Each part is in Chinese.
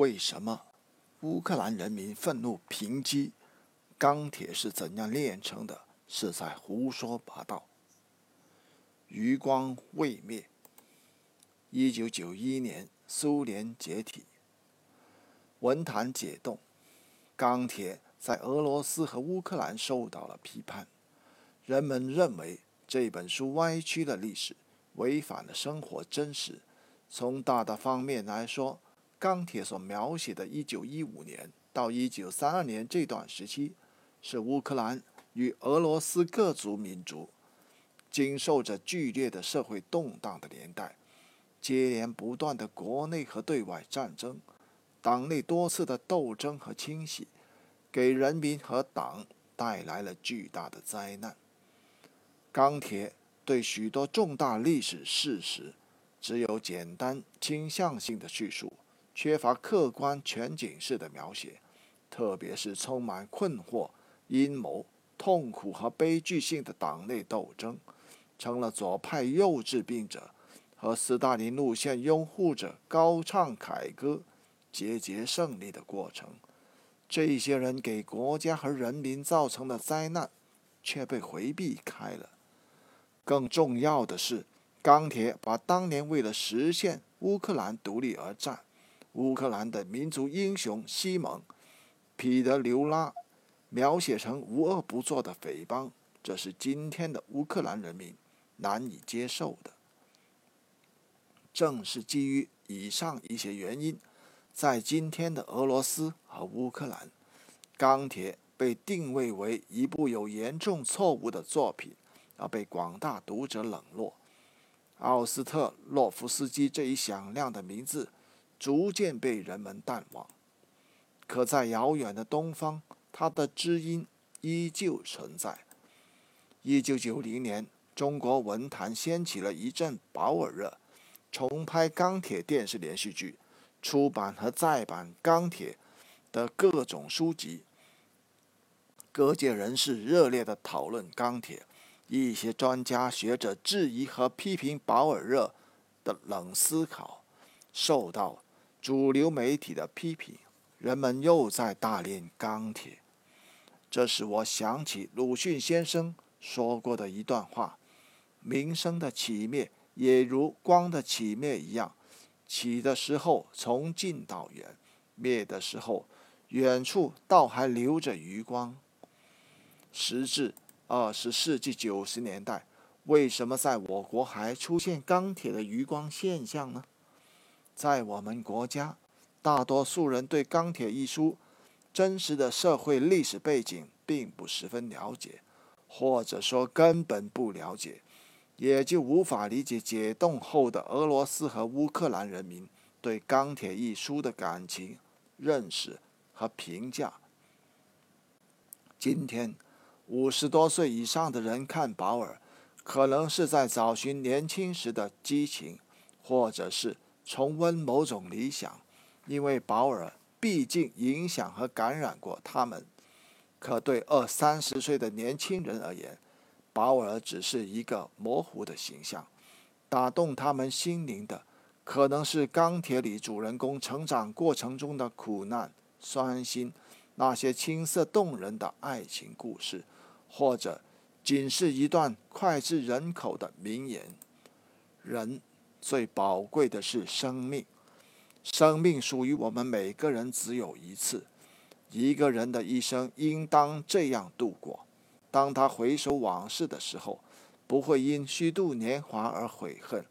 为什么乌克兰人民愤怒平击？钢铁是怎样炼成的？是在胡说八道。余光未灭。一九九一年，苏联解体，文坛解冻，钢铁在俄罗斯和乌克兰受到了批判。人们认为这本书歪曲了历史，违反了生活真实。从大的方面来说，钢铁所描写的1915年到1932年这段时期，是乌克兰与俄罗斯各族民族经受着剧烈的社会动荡的年代，接连不断的国内和对外战争，党内多次的斗争和清洗，给人民和党带来了巨大的灾难。钢铁对许多重大历史事实。只有简单倾向性的叙述，缺乏客观全景式的描写，特别是充满困惑、阴谋、痛苦和悲剧性的党内斗争，成了左派幼稚病者和斯大林路线拥护者高唱凯歌、节节胜利的过程。这些人给国家和人民造成的灾难，却被回避开了。更重要的是。钢铁把当年为了实现乌克兰独立而战，乌克兰的民族英雄西蒙·彼得留拉描写成无恶不作的匪帮，这是今天的乌克兰人民难以接受的。正是基于以上一些原因，在今天的俄罗斯和乌克兰，钢铁被定位为一部有严重错误的作品，而被广大读者冷落。奥斯特洛夫斯基这一响亮的名字，逐渐被人们淡忘。可在遥远的东方，他的知音依旧存在。一九九零年，中国文坛掀起了一阵保尔热，重拍《钢铁》电视连续剧，出版和再版《钢铁》的各种书籍。各界人士热烈地讨论《钢铁》。一些专家学者质疑和批评保尔热的冷思考，受到主流媒体的批评。人们又在大炼钢铁，这使我想起鲁迅先生说过的一段话：“名声的起灭也如光的起灭一样，起的时候从近到远，灭的时候远处倒还留着余光。”时至。二十世纪九十年代，为什么在我国还出现钢铁的余光现象呢？在我们国家，大多数人对《钢铁》一书真实的社会历史背景并不十分了解，或者说根本不了解，也就无法理解解冻后的俄罗斯和乌克兰人民对《钢铁》一书的感情、认识和评价。今天。五十多岁以上的人看保尔，可能是在找寻年轻时的激情，或者是重温某种理想，因为保尔毕竟影响和感染过他们。可对二三十岁的年轻人而言，保尔只是一个模糊的形象。打动他们心灵的，可能是钢铁里主人公成长过程中的苦难、酸辛，那些青涩动人的爱情故事。或者，仅是一段脍炙人口的名言。人最宝贵的是生命，生命属于我们每个人只有一次。一个人的一生应当这样度过：当他回首往事的时候，不会因虚度年华而悔恨，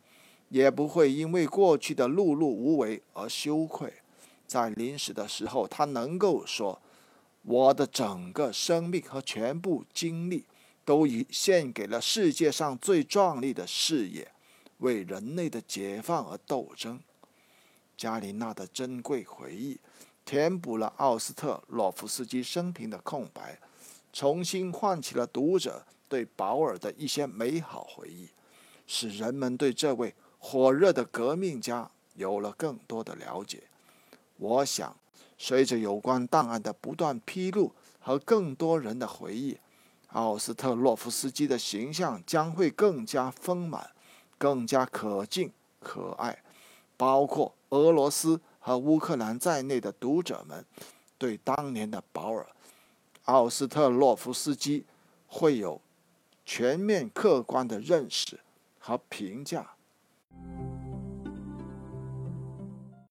也不会因为过去的碌碌无为而羞愧。在临死的时候，他能够说。我的整个生命和全部精力，都已献给了世界上最壮丽的事业，为人类的解放而斗争。加琳娜的珍贵回忆，填补了奥斯特洛夫斯基生平的空白，重新唤起了读者对保尔的一些美好回忆，使人们对这位火热的革命家有了更多的了解。我想。随着有关档案的不断披露和更多人的回忆，奥斯特洛夫斯基的形象将会更加丰满、更加可敬可爱，包括俄罗斯和乌克兰在内的读者们对当年的保尔·奥斯特洛夫斯基会有全面客观的认识和评价。